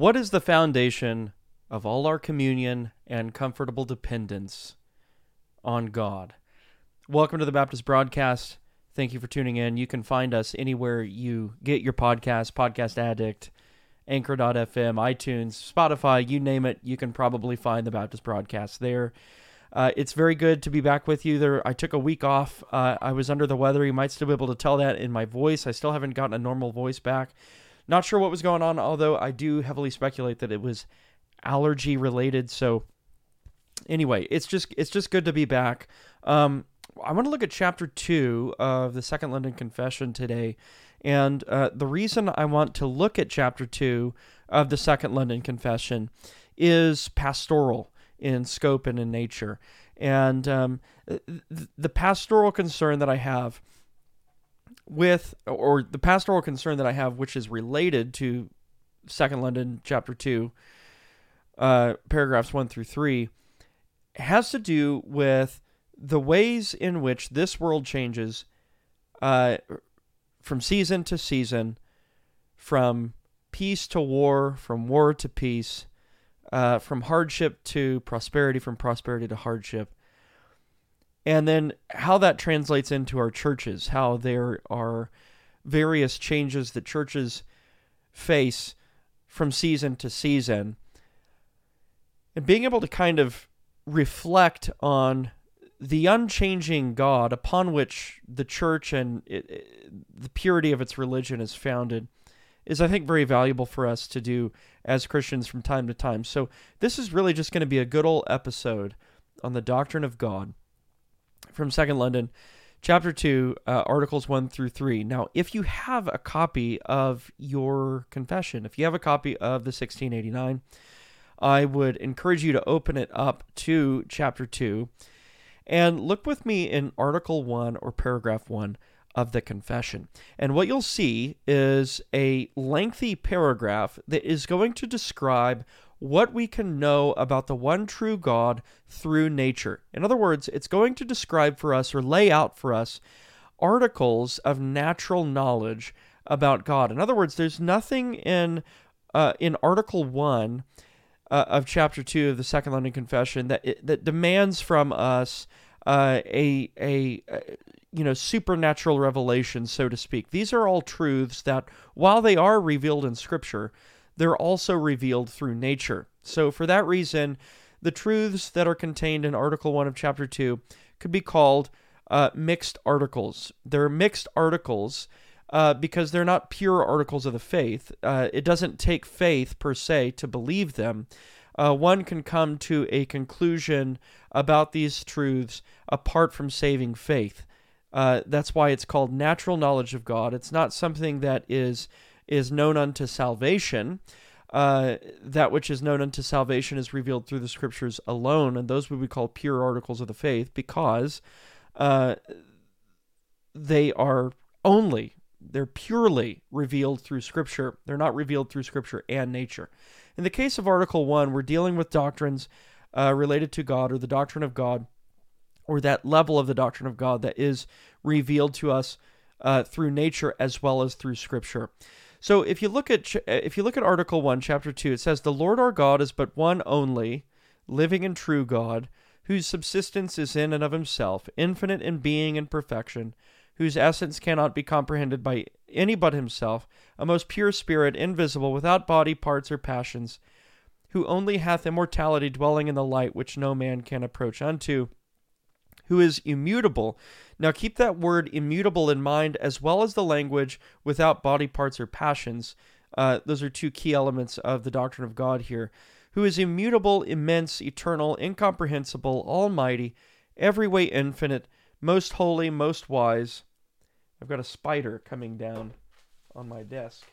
What is the foundation of all our communion and comfortable dependence on God? Welcome to the Baptist Broadcast. Thank you for tuning in. You can find us anywhere you get your podcast, Podcast Addict, Anchor.fm, iTunes, Spotify, you name it. You can probably find the Baptist Broadcast there. Uh, it's very good to be back with you. There, I took a week off. Uh, I was under the weather. You might still be able to tell that in my voice. I still haven't gotten a normal voice back. Not sure what was going on, although I do heavily speculate that it was allergy related. So anyway, it's just it's just good to be back. Um, I want to look at chapter two of the Second London Confession today, and uh, the reason I want to look at chapter two of the Second London Confession is pastoral in scope and in nature, and um, the pastoral concern that I have with, or the pastoral concern that I have, which is related to Second London chapter two, uh, paragraphs one through three, has to do with the ways in which this world changes uh, from season to season, from peace to war, from war to peace, uh, from hardship to prosperity, from prosperity to hardship and then how that translates into our churches, how there are various changes that churches face from season to season, and being able to kind of reflect on the unchanging God upon which the church and it, it, the purity of its religion is founded is, I think, very valuable for us to do as Christians from time to time. So, this is really just going to be a good old episode on the doctrine of God from Second London, chapter 2, uh, articles 1 through 3. Now, if you have a copy of your confession, if you have a copy of the 1689, I would encourage you to open it up to chapter 2 and look with me in article 1 or paragraph 1 of the confession. And what you'll see is a lengthy paragraph that is going to describe what we can know about the one true God through nature. In other words, it's going to describe for us or lay out for us articles of natural knowledge about God. In other words, there's nothing in uh, in Article One uh, of Chapter Two of the Second London Confession that it, that demands from us uh, a, a a you know supernatural revelation, so to speak. These are all truths that, while they are revealed in Scripture, they're also revealed through nature. So, for that reason, the truths that are contained in Article 1 of Chapter 2 could be called uh, mixed articles. They're mixed articles uh, because they're not pure articles of the faith. Uh, it doesn't take faith per se to believe them. Uh, one can come to a conclusion about these truths apart from saving faith. Uh, that's why it's called natural knowledge of God. It's not something that is is known unto salvation. Uh, that which is known unto salvation is revealed through the scriptures alone, and those would be called pure articles of the faith because uh, they are only, they're purely revealed through scripture. They're not revealed through scripture and nature. In the case of Article 1, we're dealing with doctrines uh, related to God or the doctrine of God or that level of the doctrine of God that is revealed to us uh, through nature as well as through scripture. So if you look at if you look at Article One, Chapter Two, it says, "The Lord our God is but one only, living and true God, whose subsistence is in and of Himself, infinite in being and perfection." whose essence cannot be comprehended by any but himself, a most pure spirit, invisible, without body, parts, or passions, who only hath immortality dwelling in the light which no man can approach unto, who is immutable. Now keep that word immutable in mind as well as the language without body parts or passions. Uh, those are two key elements of the doctrine of God here. Who is immutable, immense, eternal, incomprehensible, almighty, every way infinite, most holy, most wise. I've got a spider coming down on my desk.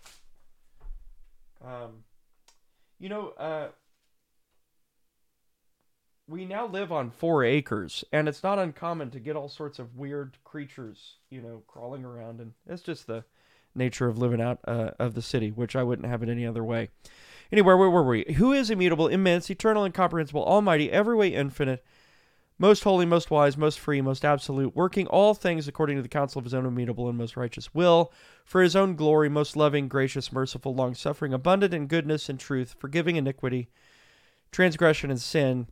Um, you know, uh, we now live on four acres, and it's not uncommon to get all sorts of weird creatures, you know, crawling around, and it's just the nature of living out uh, of the city, which I wouldn't have it any other way. Anyway, where were we? Who is immutable, immense, eternal, incomprehensible, almighty, every way infinite, most holy, most wise, most free, most absolute, working all things according to the counsel of his own immutable and most righteous will, for his own glory, most loving, gracious, merciful, long suffering, abundant in goodness and truth, forgiving iniquity, transgression, and sin,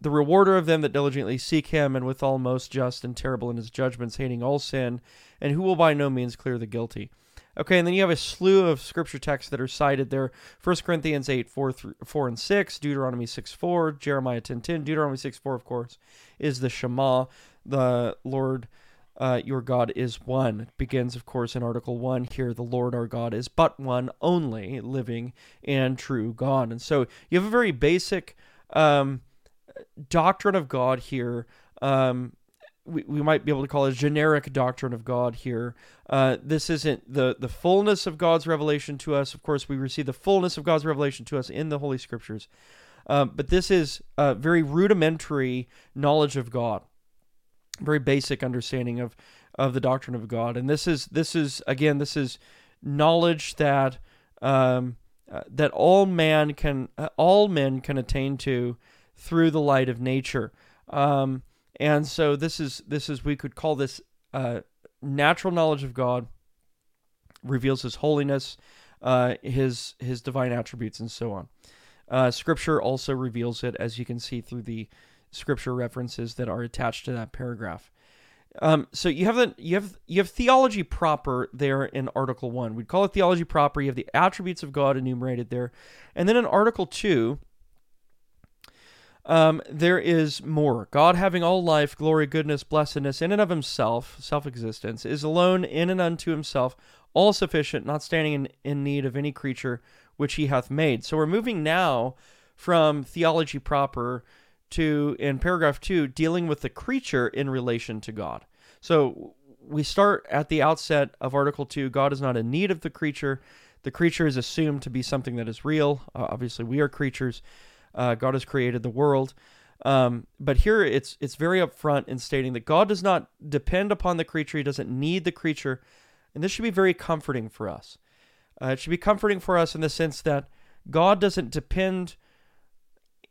the rewarder of them that diligently seek him, and withal most just and terrible in his judgments, hating all sin, and who will by no means clear the guilty. Okay, and then you have a slew of scripture texts that are cited there 1 Corinthians 8, 4, 3, 4 and 6, Deuteronomy 6, 4, Jeremiah 10, 10. Deuteronomy 6, 4, of course, is the Shema, the Lord uh, your God is one. It begins, of course, in Article 1 here. The Lord our God is but one, only living and true God. And so you have a very basic um, doctrine of God here. Um, we, we might be able to call it a generic doctrine of God here. Uh, this isn't the, the fullness of God's revelation to us. Of course, we receive the fullness of God's revelation to us in the Holy Scriptures. Um, but this is a very rudimentary knowledge of God, very basic understanding of, of the doctrine of God. And this is this is again this is knowledge that um, uh, that all man can uh, all men can attain to through the light of nature. Um, and so this is this is we could call this uh, natural knowledge of God reveals His holiness, uh, His His divine attributes, and so on. Uh, scripture also reveals it, as you can see through the scripture references that are attached to that paragraph. Um, so you have the you have you have theology proper there in Article One. We'd call it theology proper. You have the attributes of God enumerated there, and then in Article Two, um, there is more. God, having all life, glory, goodness, blessedness, in and of himself, self existence, is alone in and unto himself, all sufficient, not standing in, in need of any creature which he hath made. So we're moving now from theology proper to, in paragraph two, dealing with the creature in relation to God. So we start at the outset of Article 2 God is not in need of the creature. The creature is assumed to be something that is real. Uh, obviously, we are creatures. Uh, God has created the world. Um, but here it's it's very upfront in stating that God does not depend upon the creature; He doesn't need the creature, and this should be very comforting for us. Uh, it should be comforting for us in the sense that God doesn't depend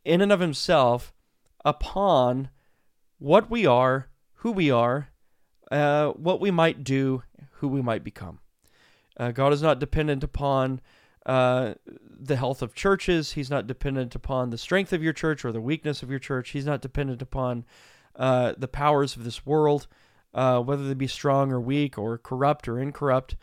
in and of Himself upon what we are, who we are, uh, what we might do, who we might become. Uh, God is not dependent upon uh, the health of churches. He's not dependent upon the strength of your church or the weakness of your church. He's not dependent upon uh, the powers of this world, uh, whether they be strong or weak or corrupt or incorrupt.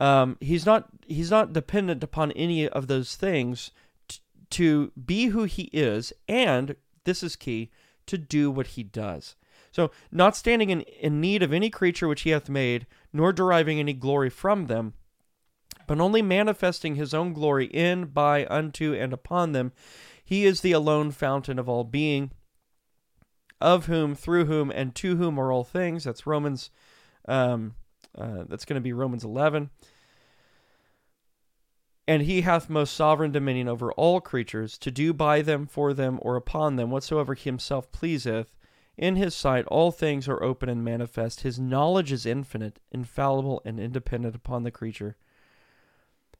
Um, he's not he's not dependent upon any of those things t- to be who he is, and this is key to do what he does. So, not standing in, in need of any creature which he hath made, nor deriving any glory from them, but only manifesting his own glory in, by, unto, and upon them. He is the alone fountain of all being, of whom, through whom, and to whom are all things. That's Romans. Um, uh, that's going to be Romans 11. And he hath most sovereign dominion over all creatures, to do by them, for them, or upon them, whatsoever he himself pleaseth. In his sight all things are open and manifest. His knowledge is infinite, infallible, and independent upon the creature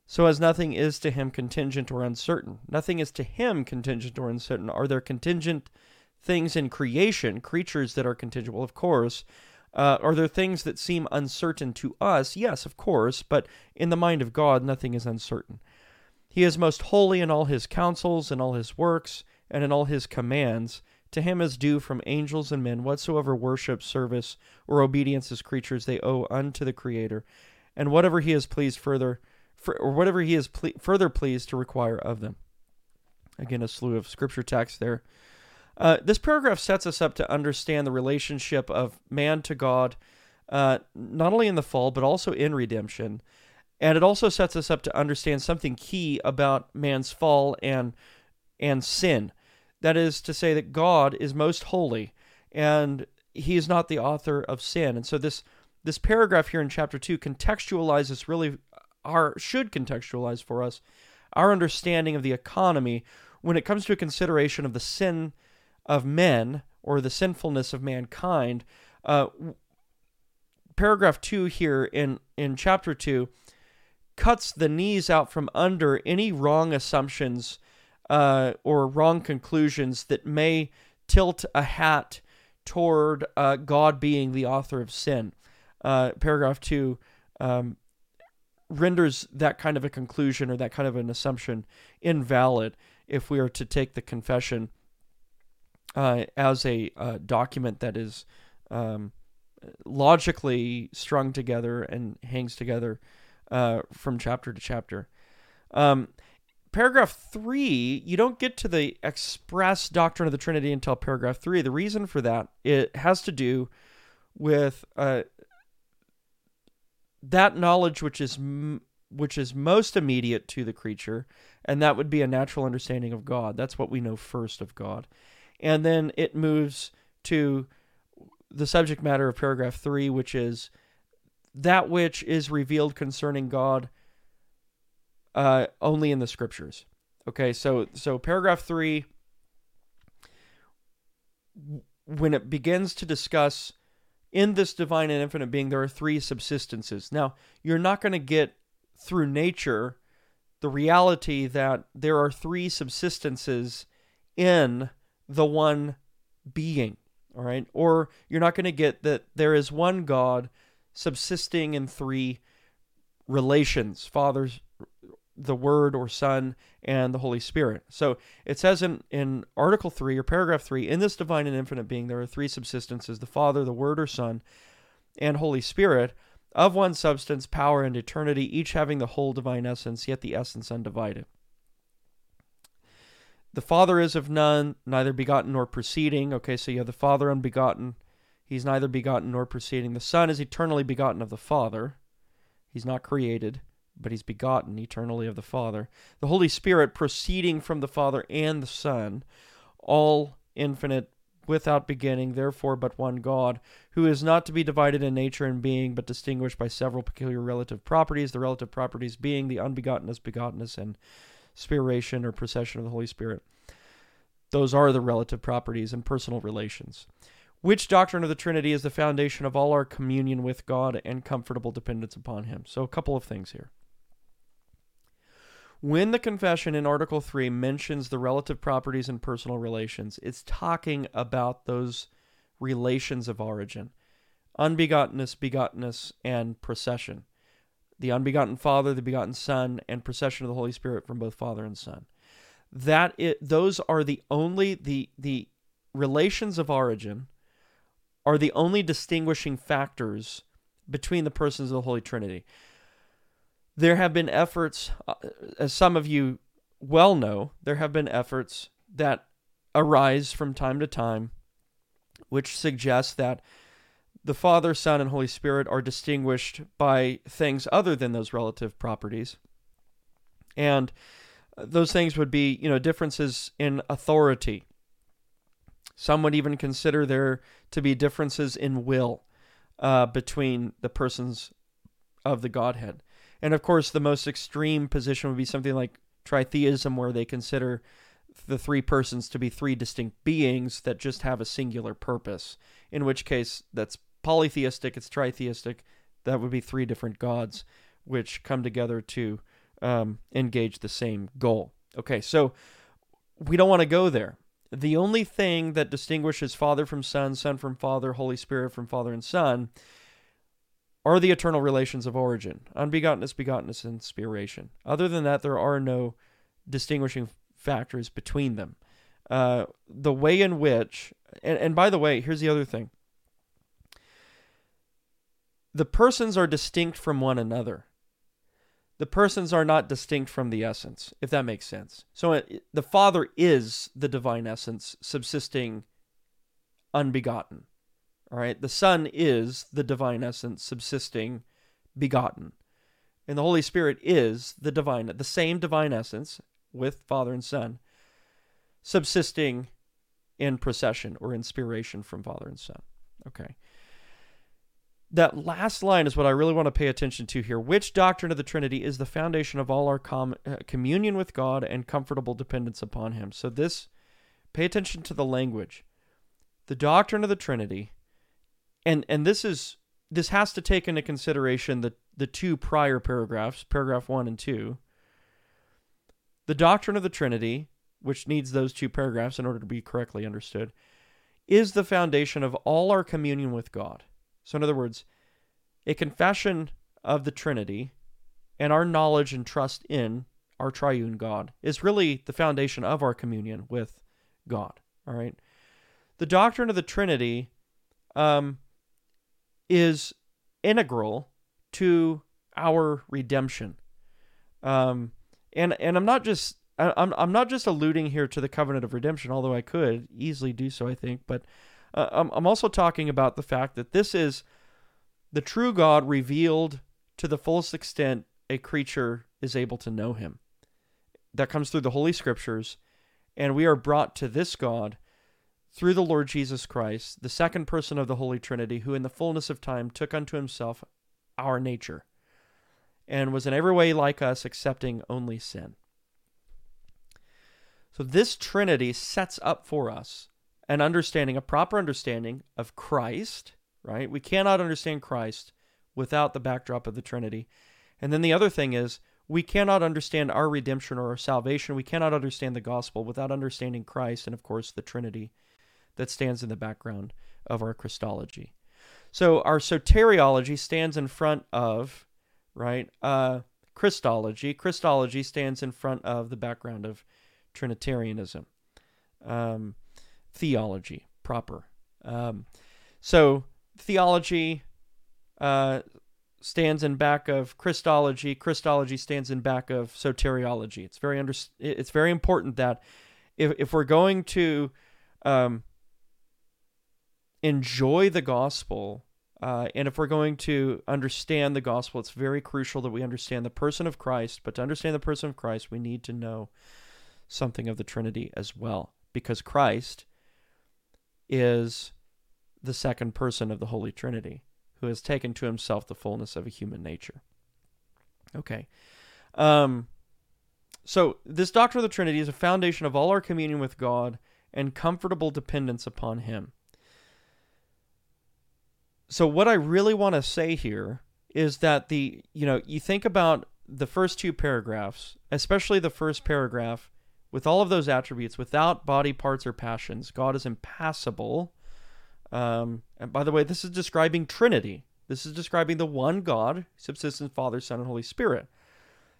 so as nothing is to him contingent or uncertain. Nothing is to him contingent or uncertain. Are there contingent things in creation, creatures that are contingent? Well, of course. Uh, are there things that seem uncertain to us? Yes, of course, but in the mind of God, nothing is uncertain. He is most holy in all his counsels, in all his works, and in all his commands. To him is due from angels and men whatsoever worship, service, or obedience as creatures they owe unto the Creator, and whatever he is pleased further for, or whatever he is ple- further pleased to require of them. Again, a slew of scripture texts there. Uh, this paragraph sets us up to understand the relationship of man to God, uh, not only in the fall, but also in redemption. And it also sets us up to understand something key about man's fall and, and sin. That is to say, that God is most holy and he is not the author of sin. And so, this, this paragraph here in chapter 2 contextualizes really should contextualize for us our understanding of the economy when it comes to a consideration of the sin of men or the sinfulness of mankind. Uh, paragraph two here in in chapter two cuts the knees out from under any wrong assumptions uh, or wrong conclusions that may tilt a hat toward uh, God being the author of sin. Uh, paragraph two um, renders that kind of a conclusion or that kind of an assumption invalid if we are to take the confession uh, as a uh, document that is um, logically strung together and hangs together uh, from chapter to chapter. Um, paragraph three, you don't get to the express doctrine of the Trinity until paragraph three. The reason for that it has to do with uh, that knowledge which is m- which is most immediate to the creature, and that would be a natural understanding of God. That's what we know first of God, and then it moves to the subject matter of paragraph three, which is that which is revealed concerning God uh, only in the scriptures. Okay, so so paragraph three, when it begins to discuss in this divine and infinite being, there are three subsistences. Now, you're not going to get through nature the reality that there are three subsistences in the one being. All right, or you're not going to get that there is one God subsisting in three relations: Father's the Word or Son, and the Holy Spirit. So it says in, in Article 3 or Paragraph 3 in this divine and infinite being, there are three subsistences the Father, the Word or Son, and Holy Spirit, of one substance, power, and eternity, each having the whole divine essence, yet the essence undivided. The Father is of none, neither begotten nor proceeding. Okay, so you have the Father unbegotten. He's neither begotten nor proceeding. The Son is eternally begotten of the Father. He's not created but he's begotten eternally of the Father. The Holy Spirit proceeding from the Father and the Son, all infinite, without beginning, therefore but one God, who is not to be divided in nature and being, but distinguished by several peculiar relative properties, the relative properties being the unbegottenness, begottenness, and spiration or procession of the Holy Spirit. Those are the relative properties and personal relations. Which doctrine of the Trinity is the foundation of all our communion with God and comfortable dependence upon Him? So, a couple of things here. When the confession in Article 3 mentions the relative properties and personal relations, it's talking about those relations of origin unbegottenness, begottenness, and procession. The unbegotten Father, the begotten Son, and procession of the Holy Spirit from both Father and Son. That it, those are the only the the relations of origin are the only distinguishing factors between the persons of the Holy Trinity there have been efforts, uh, as some of you well know, there have been efforts that arise from time to time which suggest that the Father, Son, and Holy Spirit are distinguished by things other than those relative properties. And those things would be, you know, differences in authority. Some would even consider there to be differences in will uh, between the persons of the Godhead. And of course, the most extreme position would be something like tritheism, where they consider the three persons to be three distinct beings that just have a singular purpose. In which case, that's polytheistic, it's tritheistic. That would be three different gods which come together to um, engage the same goal. Okay, so we don't want to go there. The only thing that distinguishes Father from Son, Son from Father, Holy Spirit from Father and Son are the eternal relations of origin, unbegottenness, begottenness, and spiration. Other than that, there are no distinguishing factors between them. Uh, the way in which, and, and by the way, here's the other thing the persons are distinct from one another. The persons are not distinct from the essence, if that makes sense. So it, the Father is the divine essence subsisting unbegotten. All right, the Son is the divine essence subsisting begotten. And the Holy Spirit is the divine the same divine essence with Father and Son subsisting in procession or inspiration from Father and Son. Okay. That last line is what I really want to pay attention to here. Which doctrine of the Trinity is the foundation of all our com- uh, communion with God and comfortable dependence upon Him? So, this, pay attention to the language. The doctrine of the Trinity and and this is this has to take into consideration the the two prior paragraphs, paragraph 1 and 2. The doctrine of the Trinity, which needs those two paragraphs in order to be correctly understood, is the foundation of all our communion with God. So, in other words, a confession of the Trinity and our knowledge and trust in our triune God is really the foundation of our communion with God. All right. The doctrine of the Trinity um, is integral to our redemption. Um, and and I'm not just I'm I'm not just alluding here to the covenant of redemption, although I could easily do so, I think. But uh, I'm I'm also talking about the fact that this is the true God revealed to the fullest extent a creature is able to know Him. That comes through the Holy Scriptures, and we are brought to this God through the Lord Jesus Christ, the second person of the Holy Trinity, who in the fullness of time took unto Himself our nature and was in every way like us, accepting only sin. So this Trinity sets up for us an understanding, a proper understanding of Christ, right? We cannot understand Christ without the backdrop of the Trinity. And then the other thing is, we cannot understand our redemption or our salvation. We cannot understand the gospel without understanding Christ and, of course, the Trinity that stands in the background of our Christology. So our soteriology stands in front of right? Uh, Christology. Christology stands in front of the background of Trinitarianism. Um, theology proper. Um, so theology uh, stands in back of Christology. Christology stands in back of soteriology. It's very under, It's very important that if if we're going to um, enjoy the gospel uh, and if we're going to understand the gospel, it's very crucial that we understand the person of Christ. But to understand the person of Christ, we need to know something of the Trinity as well, because Christ is the second person of the Holy Trinity who has taken to himself the fullness of a human nature. Okay. Um, so, this doctrine of the Trinity is a foundation of all our communion with God and comfortable dependence upon Him so what I really want to say here is that the you know you think about the first two paragraphs, especially the first paragraph, with all of those attributes, without body parts or passions, God is impassible. Um, and by the way, this is describing Trinity. This is describing the one God, subsistent Father, Son, and Holy Spirit.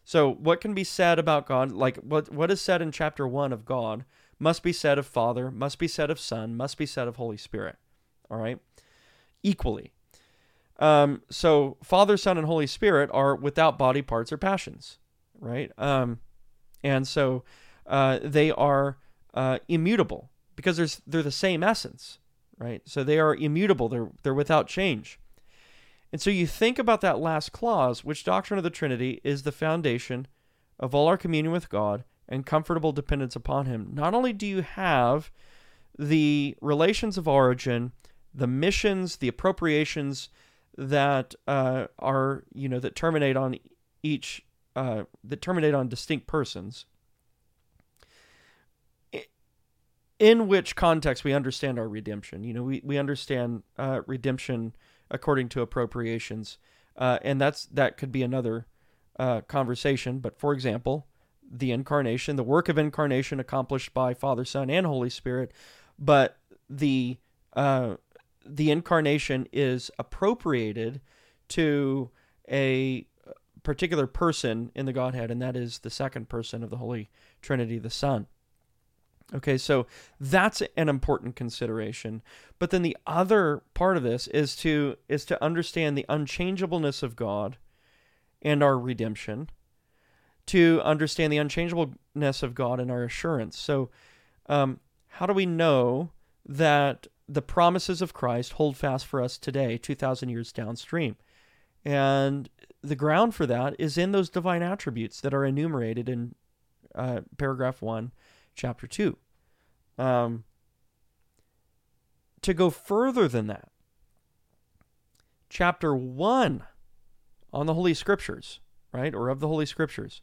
So, what can be said about God, like what what is said in chapter one of God, must be said of Father, must be said of Son, must be said of Holy Spirit. All right equally. Um, so Father, Son, and Holy Spirit are without body parts or passions, right? Um, and so uh, they are uh, immutable because there's they're the same essence, right? So they are immutable. They're they're without change. And so you think about that last clause, which doctrine of the Trinity is the foundation of all our communion with God and comfortable dependence upon Him. Not only do you have the relations of origin the missions, the appropriations that uh, are you know that terminate on each uh, that terminate on distinct persons. In which context we understand our redemption. You know, we we understand uh, redemption according to appropriations, uh, and that's that could be another uh, conversation. But for example, the incarnation, the work of incarnation accomplished by Father, Son, and Holy Spirit, but the uh, the incarnation is appropriated to a particular person in the Godhead, and that is the second person of the Holy Trinity, the Son. Okay, so that's an important consideration. But then the other part of this is to is to understand the unchangeableness of God and our redemption, to understand the unchangeableness of God and our assurance. So, um, how do we know that the promises of Christ hold fast for us today, 2,000 years downstream. And the ground for that is in those divine attributes that are enumerated in uh, paragraph 1, chapter 2. Um, to go further than that, chapter 1 on the Holy Scriptures, right, or of the Holy Scriptures,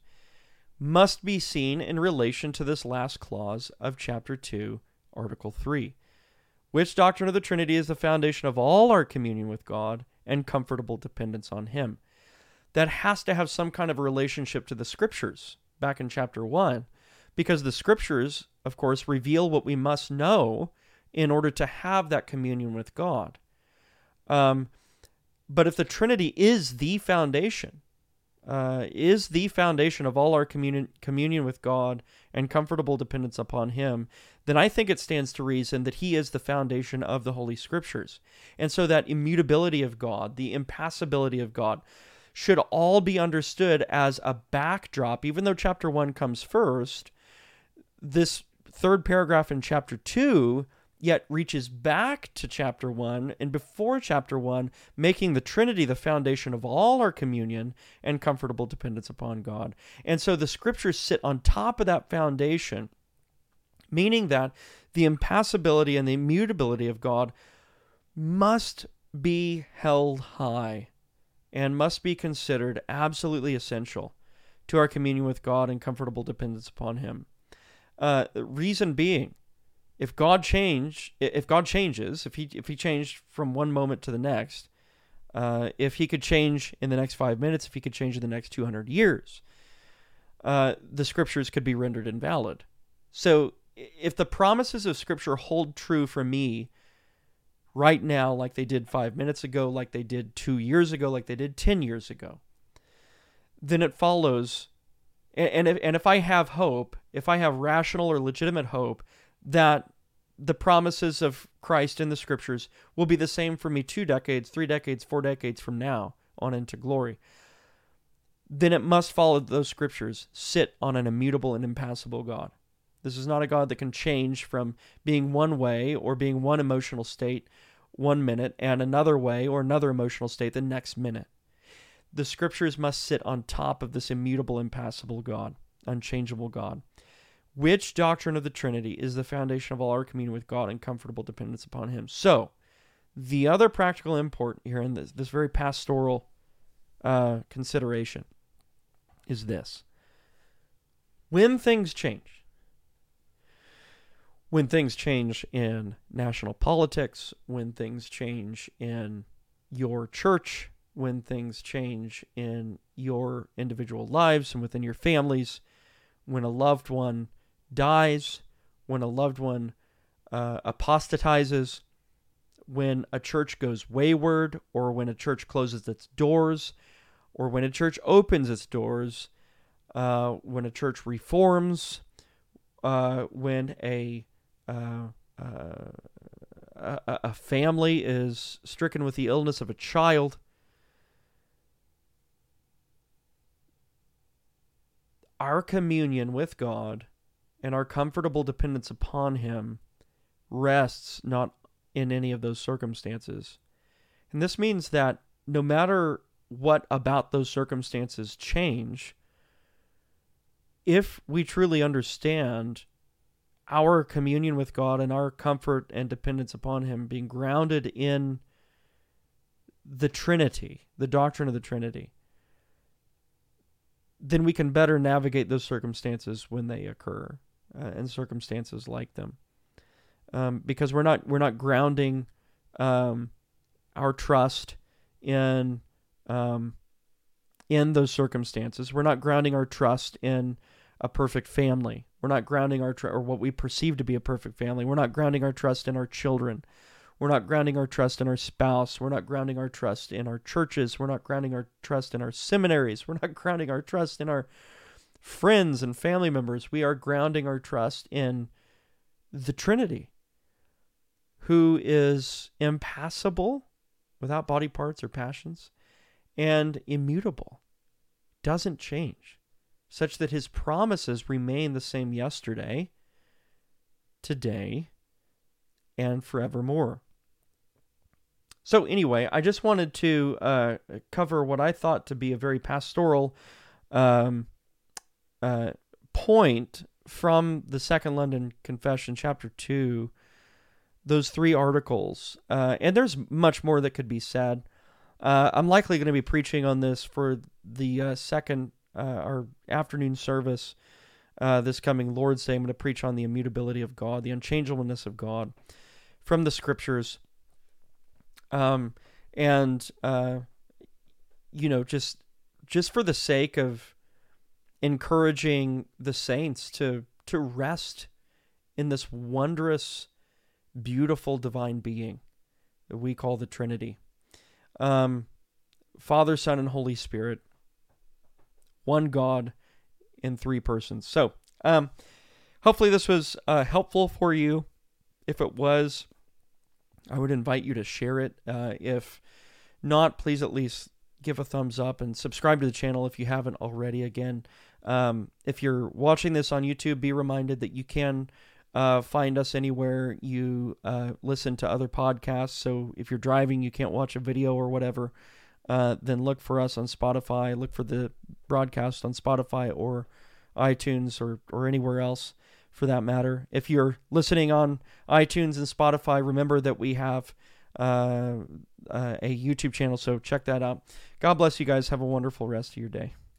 must be seen in relation to this last clause of chapter 2, article 3 which doctrine of the Trinity is the foundation of all our communion with God and comfortable dependence on Him. That has to have some kind of relationship to the Scriptures back in chapter 1, because the Scriptures, of course, reveal what we must know in order to have that communion with God. Um, but if the Trinity is the foundation, uh, is the foundation of all our communion communion with God and comfortable dependence upon Him, then I think it stands to reason that He is the foundation of the Holy Scriptures, and so that immutability of God, the impassibility of God, should all be understood as a backdrop. Even though chapter one comes first, this third paragraph in chapter two yet reaches back to chapter 1 and before chapter 1, making the Trinity the foundation of all our communion and comfortable dependence upon God. And so the scriptures sit on top of that foundation, meaning that the impassibility and the immutability of God must be held high and must be considered absolutely essential to our communion with God and comfortable dependence upon Him. Uh, reason being, if God change, if God changes, if he if he changed from one moment to the next, uh, if he could change in the next five minutes, if he could change in the next two hundred years, uh, the scriptures could be rendered invalid. So, if the promises of Scripture hold true for me right now, like they did five minutes ago, like they did two years ago, like they did ten years ago, then it follows. And if, and if I have hope, if I have rational or legitimate hope that the promises of Christ in the scriptures will be the same for me two decades, three decades, four decades from now on into glory, then it must follow those scriptures sit on an immutable and impassible God. This is not a God that can change from being one way or being one emotional state one minute and another way or another emotional state the next minute. The scriptures must sit on top of this immutable, impassible God, unchangeable God. Which doctrine of the Trinity is the foundation of all our communion with God and comfortable dependence upon Him? So, the other practical import here in this, this very pastoral uh, consideration is this. When things change, when things change in national politics, when things change in your church, when things change in your individual lives and within your families, when a loved one dies, when a loved one uh, apostatizes, when a church goes wayward, or when a church closes its doors, or when a church opens its doors, uh, when a church reforms, uh, when a, uh, uh, a a family is stricken with the illness of a child. Our communion with God and our comfortable dependence upon Him rests not in any of those circumstances. And this means that no matter what about those circumstances change, if we truly understand our communion with God and our comfort and dependence upon Him being grounded in the Trinity, the doctrine of the Trinity, then we can better navigate those circumstances when they occur uh, and circumstances like them, um, because we're not we're not grounding um, our trust in um, in those circumstances. We're not grounding our trust in a perfect family. We're not grounding our tr- or what we perceive to be a perfect family. We're not grounding our trust in our children. We're not grounding our trust in our spouse. We're not grounding our trust in our churches. We're not grounding our trust in our seminaries. We're not grounding our trust in our friends and family members, we are grounding our trust in the Trinity, who is impassible without body parts or passions and immutable, doesn't change, such that his promises remain the same yesterday, today, and forevermore. So, anyway, I just wanted to uh, cover what I thought to be a very pastoral um, uh, point from the Second London Confession, chapter 2, those three articles. Uh, and there's much more that could be said. Uh, I'm likely going to be preaching on this for the uh, second uh, or afternoon service uh, this coming Lord's Day. I'm going to preach on the immutability of God, the unchangeableness of God from the scriptures. Um, and, you know, just just for the sake of encouraging the saints to to rest in this wondrous beautiful divine being that we call the Trinity. Um, Father, Son, and Holy Spirit, one God in three persons. So, um, hopefully, this was uh, helpful for you. If it was, I would invite you to share it. Uh, if not, please at least give a thumbs up and subscribe to the channel if you haven't already. Again, um, if you're watching this on YouTube, be reminded that you can uh, find us anywhere you uh, listen to other podcasts. So if you're driving, you can't watch a video or whatever, uh, then look for us on Spotify. Look for the broadcast on Spotify or iTunes or, or anywhere else for that matter. If you're listening on iTunes and Spotify, remember that we have uh, uh, a YouTube channel, so check that out. God bless you guys. Have a wonderful rest of your day.